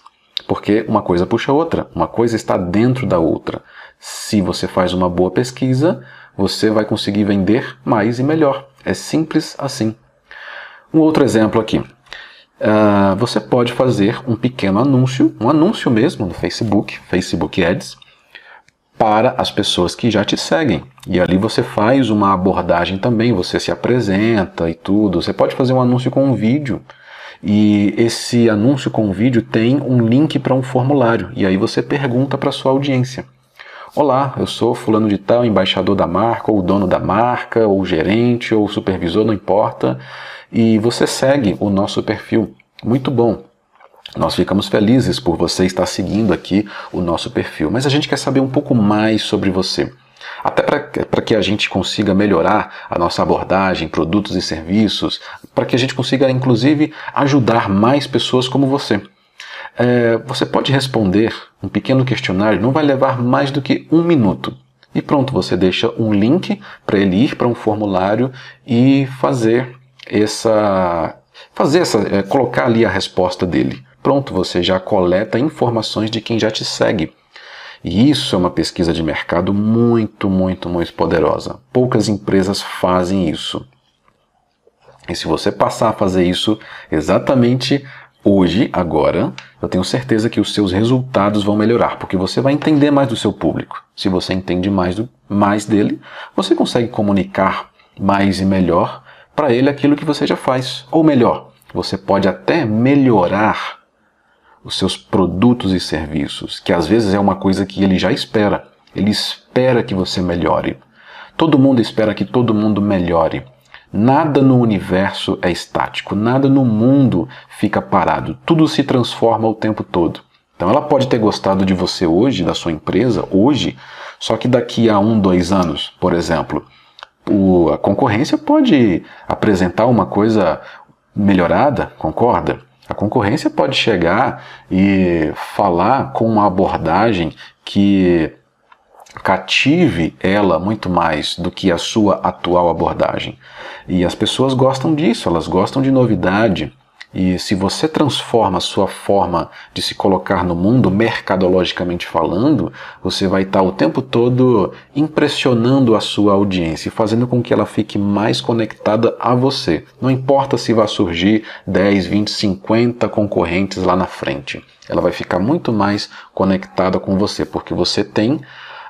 Porque uma coisa puxa a outra, uma coisa está dentro da outra. Se você faz uma boa pesquisa, você vai conseguir vender mais e melhor. É simples assim. Um outro exemplo aqui. Uh, você pode fazer um pequeno anúncio, um anúncio mesmo no Facebook, Facebook Ads, para as pessoas que já te seguem. E ali você faz uma abordagem também, você se apresenta e tudo. Você pode fazer um anúncio com um vídeo. E esse anúncio com um vídeo tem um link para um formulário. E aí você pergunta para sua audiência. Olá, eu sou fulano de tal, embaixador da marca, ou dono da marca, ou gerente, ou supervisor, não importa. E você segue o nosso perfil. Muito bom. Nós ficamos felizes por você estar seguindo aqui o nosso perfil, mas a gente quer saber um pouco mais sobre você. até para que a gente consiga melhorar a nossa abordagem, produtos e serviços, para que a gente consiga, inclusive, ajudar mais pessoas como você. É, você pode responder um pequeno questionário, não vai levar mais do que um minuto. E pronto, você deixa um link para ele ir para um formulário e fazer essa, fazer essa, é, colocar ali a resposta dele. Pronto, você já coleta informações de quem já te segue. E isso é uma pesquisa de mercado muito, muito, muito poderosa. Poucas empresas fazem isso. E se você passar a fazer isso exatamente hoje, agora, eu tenho certeza que os seus resultados vão melhorar, porque você vai entender mais do seu público. Se você entende mais, do, mais dele, você consegue comunicar mais e melhor para ele aquilo que você já faz. Ou melhor, você pode até melhorar os seus produtos e serviços, que às vezes é uma coisa que ele já espera. Ele espera que você melhore. Todo mundo espera que todo mundo melhore. Nada no universo é estático, nada no mundo fica parado, tudo se transforma o tempo todo. Então ela pode ter gostado de você hoje, da sua empresa, hoje, só que daqui a um, dois anos, por exemplo, o, a concorrência pode apresentar uma coisa melhorada, concorda? A concorrência pode chegar e falar com uma abordagem que cative ela muito mais do que a sua atual abordagem. E as pessoas gostam disso, elas gostam de novidade. E se você transforma a sua forma de se colocar no mundo, mercadologicamente falando, você vai estar o tempo todo impressionando a sua audiência, fazendo com que ela fique mais conectada a você. Não importa se vai surgir 10, 20, 50 concorrentes lá na frente. Ela vai ficar muito mais conectada com você, porque você tem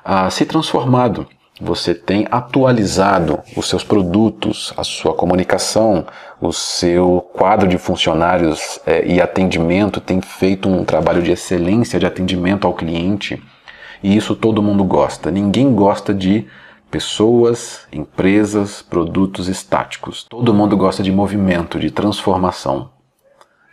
ah, se transformado você tem atualizado os seus produtos, a sua comunicação, o seu quadro de funcionários é, e atendimento tem feito um trabalho de excelência de atendimento ao cliente e isso todo mundo gosta. Ninguém gosta de pessoas, empresas, produtos estáticos. Todo mundo gosta de movimento, de transformação.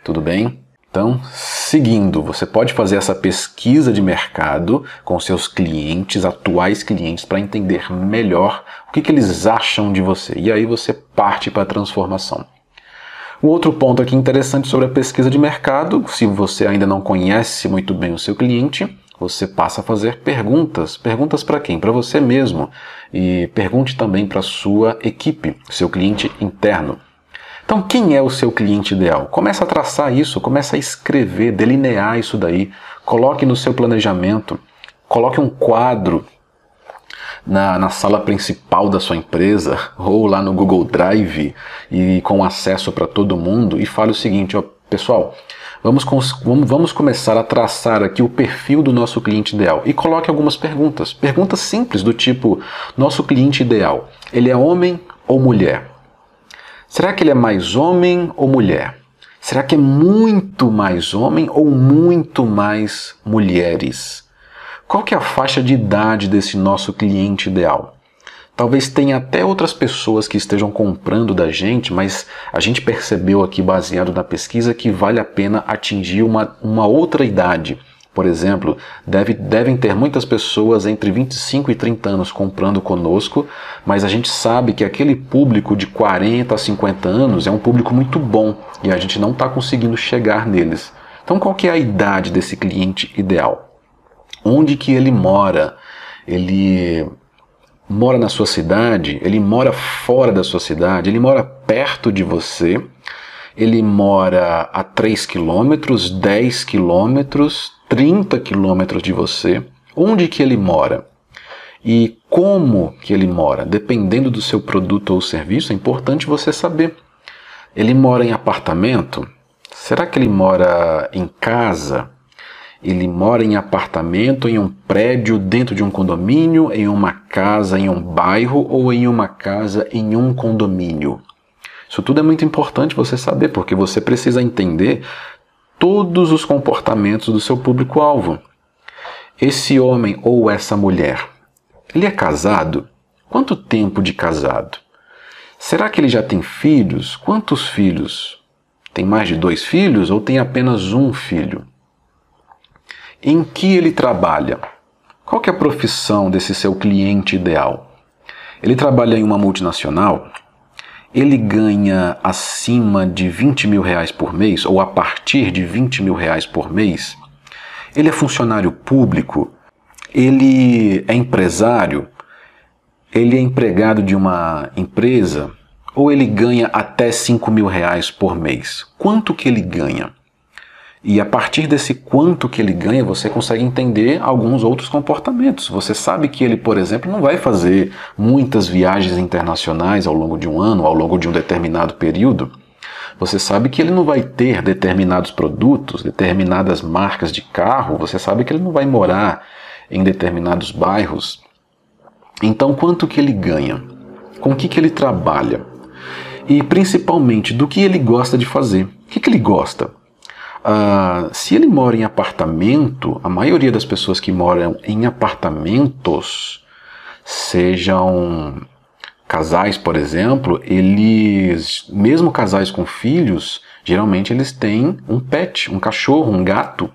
Tudo bem? Então, seguindo, você pode fazer essa pesquisa de mercado com seus clientes, atuais clientes, para entender melhor o que, que eles acham de você. E aí você parte para a transformação. Um outro ponto aqui interessante sobre a pesquisa de mercado, se você ainda não conhece muito bem o seu cliente, você passa a fazer perguntas. Perguntas para quem? Para você mesmo. E pergunte também para sua equipe, seu cliente interno. Então, quem é o seu cliente ideal? Começa a traçar isso, começa a escrever, delinear isso daí. Coloque no seu planejamento, coloque um quadro na, na, sala principal da sua empresa ou lá no Google Drive e com acesso para todo mundo e fale o seguinte, ó, pessoal, vamos, vamos, vamos começar a traçar aqui o perfil do nosso cliente ideal e coloque algumas perguntas, perguntas simples do tipo, nosso cliente ideal, ele é homem ou mulher? Será que ele é mais homem ou mulher? Será que é muito mais homem ou muito mais mulheres? Qual que é a faixa de idade desse nosso cliente ideal? Talvez tenha até outras pessoas que estejam comprando da gente, mas a gente percebeu aqui, baseado na pesquisa, que vale a pena atingir uma, uma outra idade por exemplo, deve, devem ter muitas pessoas entre 25 e 30 anos comprando conosco, mas a gente sabe que aquele público de 40 a 50 anos é um público muito bom e a gente não está conseguindo chegar neles. Então, qual que é a idade desse cliente ideal? Onde que ele mora? Ele mora na sua cidade? Ele mora fora da sua cidade? Ele mora perto de você? Ele mora a 3 quilômetros, 10 quilômetros, 30 quilômetros de você, onde que ele mora e como que ele mora, dependendo do seu produto ou serviço, é importante você saber. Ele mora em apartamento? Será que ele mora em casa? Ele mora em apartamento, em um prédio, dentro de um condomínio, em uma casa, em um bairro ou em uma casa, em um condomínio? Isso tudo é muito importante você saber, porque você precisa entender todos os comportamentos do seu público-alvo. Esse homem ou essa mulher, ele é casado? Quanto tempo de casado? Será que ele já tem filhos? Quantos filhos? Tem mais de dois filhos ou tem apenas um filho? Em que ele trabalha? Qual é a profissão desse seu cliente ideal? Ele trabalha em uma multinacional, ele ganha acima de 20 mil reais por mês, ou a partir de 20 mil reais por mês, ele é funcionário público, ele é empresário, ele é empregado de uma empresa, ou ele ganha até 5 mil reais por mês. Quanto que ele ganha? E a partir desse quanto que ele ganha, você consegue entender alguns outros comportamentos. Você sabe que ele, por exemplo, não vai fazer muitas viagens internacionais ao longo de um ano, ao longo de um determinado período. Você sabe que ele não vai ter determinados produtos, determinadas marcas de carro, você sabe que ele não vai morar em determinados bairros. Então, quanto que ele ganha? Com o que, que ele trabalha? E principalmente, do que ele gosta de fazer? O que, que ele gosta? Uh, se ele mora em apartamento, a maioria das pessoas que moram em apartamentos, sejam casais, por exemplo, eles, mesmo casais com filhos, geralmente eles têm um pet, um cachorro, um gato.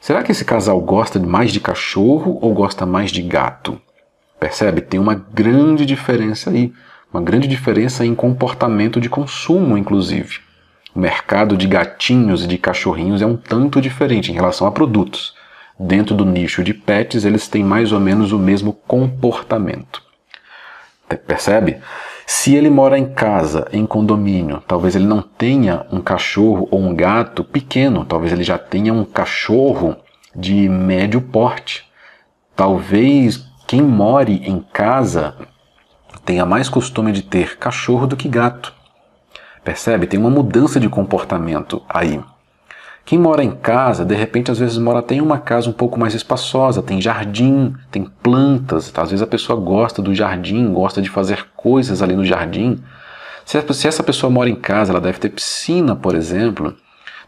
Será que esse casal gosta mais de cachorro ou gosta mais de gato? Percebe? Tem uma grande diferença aí, uma grande diferença em comportamento de consumo, inclusive. O mercado de gatinhos e de cachorrinhos é um tanto diferente em relação a produtos. Dentro do nicho de pets, eles têm mais ou menos o mesmo comportamento. Percebe? Se ele mora em casa, em condomínio, talvez ele não tenha um cachorro ou um gato pequeno, talvez ele já tenha um cachorro de médio porte. Talvez quem more em casa tenha mais costume de ter cachorro do que gato. Percebe? Tem uma mudança de comportamento aí. Quem mora em casa, de repente, às vezes mora até em uma casa um pouco mais espaçosa, tem jardim, tem plantas. Às vezes a pessoa gosta do jardim, gosta de fazer coisas ali no jardim. Se essa pessoa mora em casa, ela deve ter piscina, por exemplo.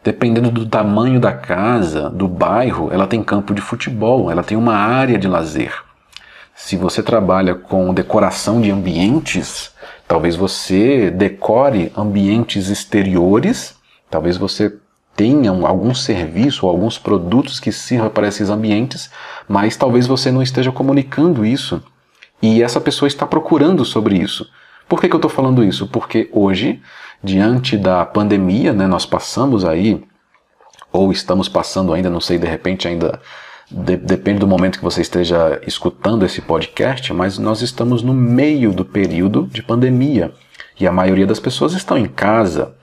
Dependendo do tamanho da casa, do bairro, ela tem campo de futebol, ela tem uma área de lazer. Se você trabalha com decoração de ambientes, Talvez você decore ambientes exteriores, talvez você tenha algum serviço ou alguns produtos que sirvam para esses ambientes, mas talvez você não esteja comunicando isso e essa pessoa está procurando sobre isso. Por que, que eu estou falando isso? Porque hoje, diante da pandemia, né, nós passamos aí, ou estamos passando ainda, não sei, de repente ainda de, depende do momento que você esteja escutando esse podcast, mas nós estamos no meio do período de pandemia e a maioria das pessoas estão em casa.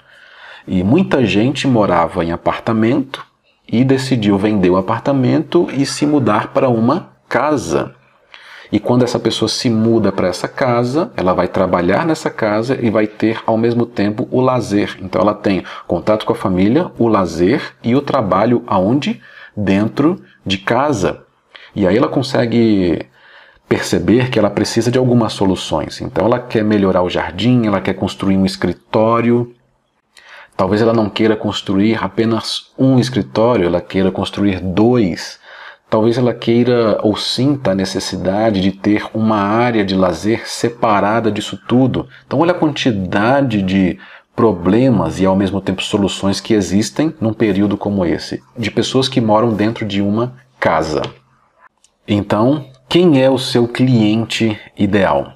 E muita gente morava em apartamento e decidiu vender o apartamento e se mudar para uma casa. E quando essa pessoa se muda para essa casa, ela vai trabalhar nessa casa e vai ter ao mesmo tempo o lazer. Então ela tem contato com a família, o lazer e o trabalho aonde? Dentro de casa. E aí ela consegue perceber que ela precisa de algumas soluções. Então ela quer melhorar o jardim, ela quer construir um escritório. Talvez ela não queira construir apenas um escritório, ela queira construir dois. Talvez ela queira ou sinta a necessidade de ter uma área de lazer separada disso tudo. Então olha a quantidade de problemas e ao mesmo tempo soluções que existem num período como esse, de pessoas que moram dentro de uma casa. Então, quem é o seu cliente ideal?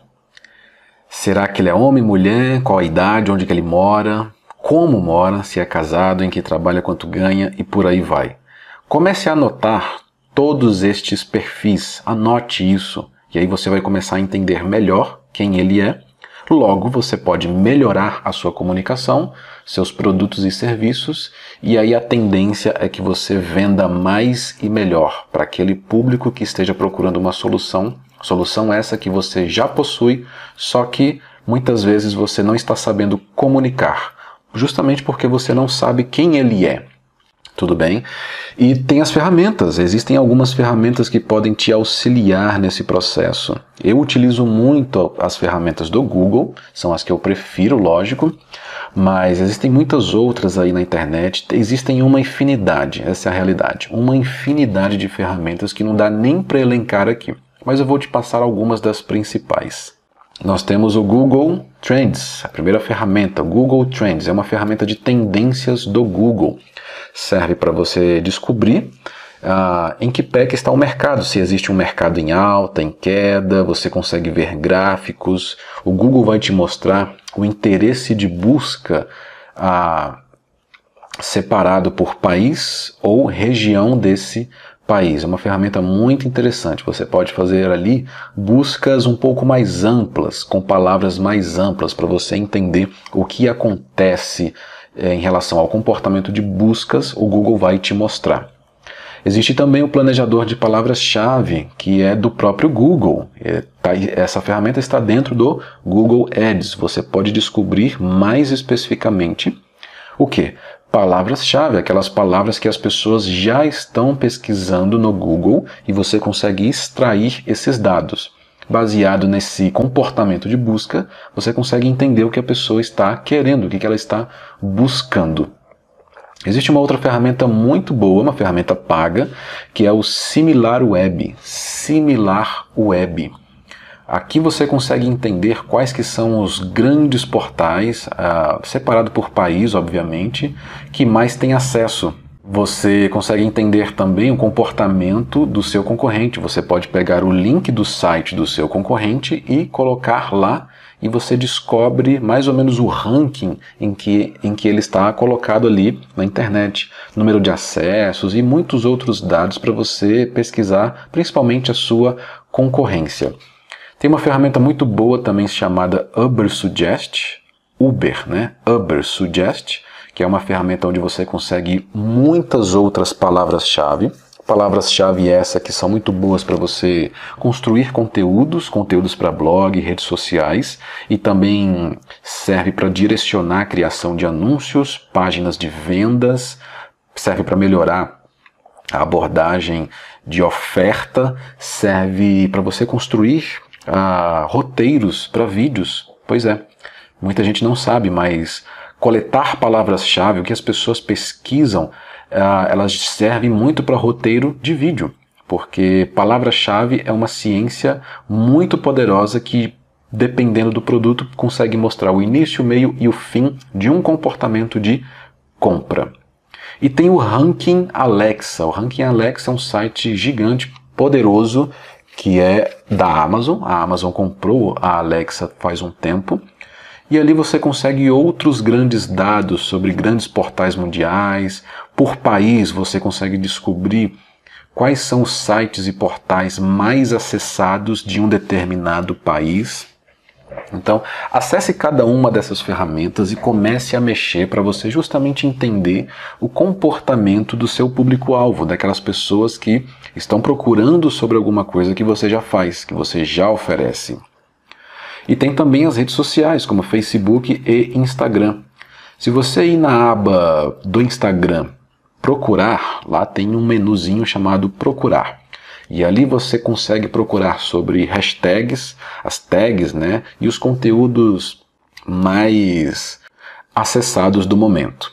Será que ele é homem, mulher? Qual a idade? Onde que ele mora? Como mora? Se é casado? Em que trabalha? Quanto ganha? E por aí vai. Comece a anotar todos estes perfis. Anote isso. E aí você vai começar a entender melhor quem ele é Logo, você pode melhorar a sua comunicação, seus produtos e serviços, e aí a tendência é que você venda mais e melhor para aquele público que esteja procurando uma solução. Solução essa que você já possui, só que muitas vezes você não está sabendo comunicar, justamente porque você não sabe quem ele é. Tudo bem? E tem as ferramentas, existem algumas ferramentas que podem te auxiliar nesse processo. Eu utilizo muito as ferramentas do Google, são as que eu prefiro, lógico, mas existem muitas outras aí na internet, existem uma infinidade, essa é a realidade, uma infinidade de ferramentas que não dá nem para elencar aqui, mas eu vou te passar algumas das principais. Nós temos o Google Trends, a primeira ferramenta, Google Trends, é uma ferramenta de tendências do Google serve para você descobrir ah, em que pé que está o mercado, se existe um mercado em alta, em queda, você consegue ver gráficos. O Google vai te mostrar o interesse de busca ah, separado por país ou região desse país. É uma ferramenta muito interessante. Você pode fazer ali buscas um pouco mais amplas, com palavras mais amplas, para você entender o que acontece em relação ao comportamento de buscas. O Google vai te mostrar. Existe também o planejador de palavras-chave, que é do próprio Google. É, tá essa ferramenta está dentro do Google Ads. Você pode descobrir mais especificamente o que? palavras-chave, aquelas palavras que as pessoas já estão pesquisando no Google e você consegue extrair esses dados. Baseado nesse comportamento de busca, você consegue entender o que a pessoa está querendo, o que ela está buscando. Existe uma outra ferramenta muito boa, uma ferramenta paga, que é o Similar Web. Similar Web. Aqui você consegue entender quais que são os grandes portais, uh, separado por país, obviamente, que mais têm acesso. Você consegue entender também o comportamento do seu concorrente. Você pode pegar o link do site do seu concorrente e colocar lá e você descobre mais ou menos o ranking em que, em que ele está colocado ali na internet, número de acessos e muitos outros dados para você pesquisar, principalmente a sua concorrência. Tem uma ferramenta muito boa também chamada Ubersuggest, Uber, né? Ubersuggest, que é uma ferramenta onde você consegue muitas outras palavras-chave. Palavras-chave essa que são muito boas para você construir conteúdos, conteúdos para blog, redes sociais e também serve para direcionar a criação de anúncios, páginas de vendas, serve para melhorar a abordagem de oferta, serve para você construir ah, roteiros para vídeos. Pois é, muita gente não sabe, mas coletar palavras-chave, o que as pessoas pesquisam, ah, elas servem muito para roteiro de vídeo, porque palavra-chave é uma ciência muito poderosa que dependendo do produto, consegue mostrar o início, o meio e o fim de um comportamento de compra. E tem o Ranking Alexa. O Ranking Alexa é um site gigante, poderoso, que é da Amazon. A Amazon comprou a Alexa faz um tempo. E ali você consegue outros grandes dados sobre grandes portais mundiais. Por país você consegue descobrir quais são os sites e portais mais acessados de um determinado país. Então, acesse cada uma dessas ferramentas e comece a mexer para você justamente entender o comportamento do seu público-alvo, daquelas pessoas que estão procurando sobre alguma coisa que você já faz, que você já oferece. E tem também as redes sociais, como Facebook e Instagram. Se você ir na aba do Instagram procurar, lá tem um menuzinho chamado procurar. E ali você consegue procurar sobre hashtags, as tags, né, e os conteúdos mais acessados do momento.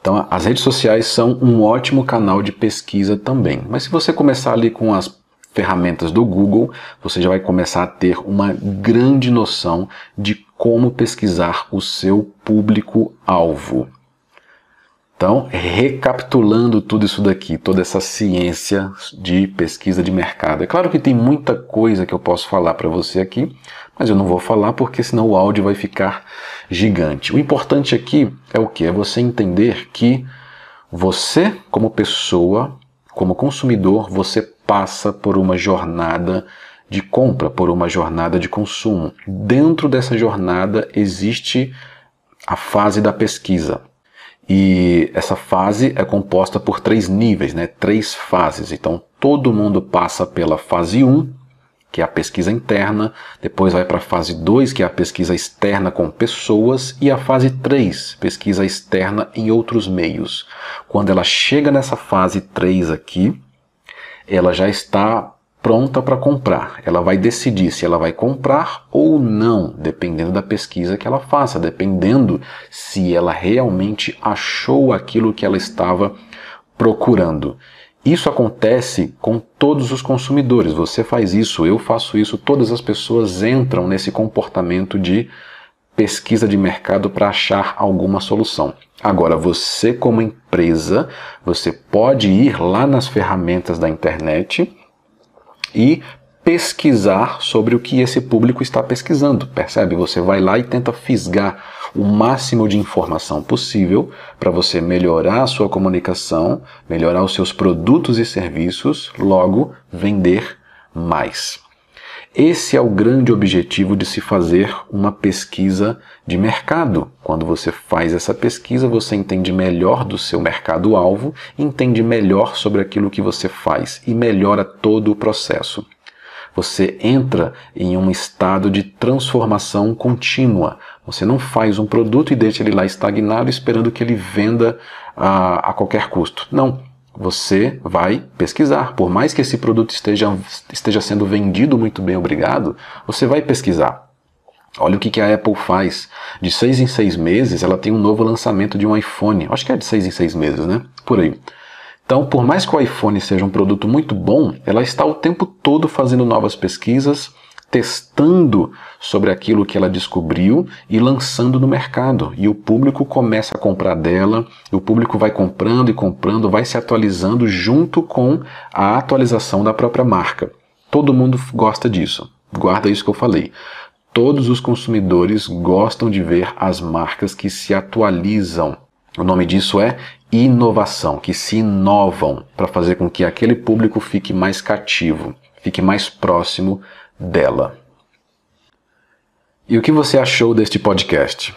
Então, as redes sociais são um ótimo canal de pesquisa também. Mas se você começar ali com as ferramentas do Google, você já vai começar a ter uma grande noção de como pesquisar o seu público-alvo. Então, recapitulando tudo isso daqui, toda essa ciência de pesquisa de mercado. É claro que tem muita coisa que eu posso falar para você aqui, mas eu não vou falar porque senão o áudio vai ficar gigante. O importante aqui é o que? É você entender que você, como pessoa, como consumidor, você passa por uma jornada de compra, por uma jornada de consumo. Dentro dessa jornada existe a fase da pesquisa. E essa fase é composta por três níveis, né? três fases. Então todo mundo passa pela fase 1, que é a pesquisa interna, depois vai para a fase 2, que é a pesquisa externa com pessoas, e a fase 3, pesquisa externa em outros meios. Quando ela chega nessa fase 3 aqui, ela já está pronta para comprar. Ela vai decidir se ela vai comprar ou não, dependendo da pesquisa que ela faça, dependendo se ela realmente achou aquilo que ela estava procurando. Isso acontece com todos os consumidores. Você faz isso, eu faço isso, todas as pessoas entram nesse comportamento de pesquisa de mercado para achar alguma solução. Agora, você como empresa, você pode ir lá nas ferramentas da internet e pesquisar sobre o que esse público está pesquisando, percebe? Você vai lá e tenta fisgar o máximo de informação possível para você melhorar a sua comunicação, melhorar os seus produtos e serviços, logo vender mais. Esse é o grande objetivo de se fazer uma pesquisa de mercado. Quando você faz essa pesquisa, você entende melhor do seu mercado-alvo, entende melhor sobre aquilo que você faz e melhora todo o processo. Você entra em um estado de transformação contínua. Você não faz um produto e deixa ele lá estagnado esperando que ele venda a, a qualquer custo. Não. Você vai pesquisar. Por mais que esse produto esteja, esteja sendo vendido muito bem, obrigado, você vai pesquisar. Olha o que, que a Apple faz. De seis em seis meses, ela tem um novo lançamento de um iPhone. Acho que é de seis em seis meses, né? Por aí. Então, por mais que o iPhone seja um produto muito bom, ela está o tempo todo fazendo novas pesquisas, testando sobre aquilo que ela descobriu e lançando no mercado. E o público começa a comprar dela, o público vai comprando e comprando, vai se atualizando junto com a atualização da própria marca. Todo mundo gosta disso. Guarda isso que eu falei. Todos os consumidores gostam de ver as marcas que se atualizam. O nome disso é inovação, que se inovam para fazer com que aquele público fique mais cativo, fique mais próximo dela. E o que você achou deste podcast?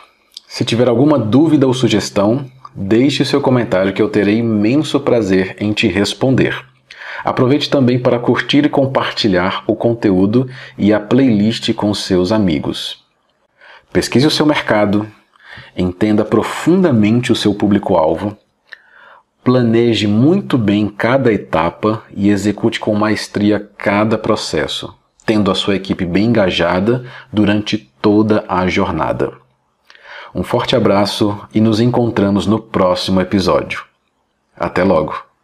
Se tiver alguma dúvida ou sugestão, deixe seu comentário que eu terei imenso prazer em te responder. Aproveite também para curtir e compartilhar o conteúdo e a playlist com seus amigos. Pesquise o seu mercado, entenda profundamente o seu público-alvo Planeje muito bem cada etapa e execute com maestria cada processo, tendo a sua equipe bem engajada durante toda a jornada. Um forte abraço e nos encontramos no próximo episódio. Até logo!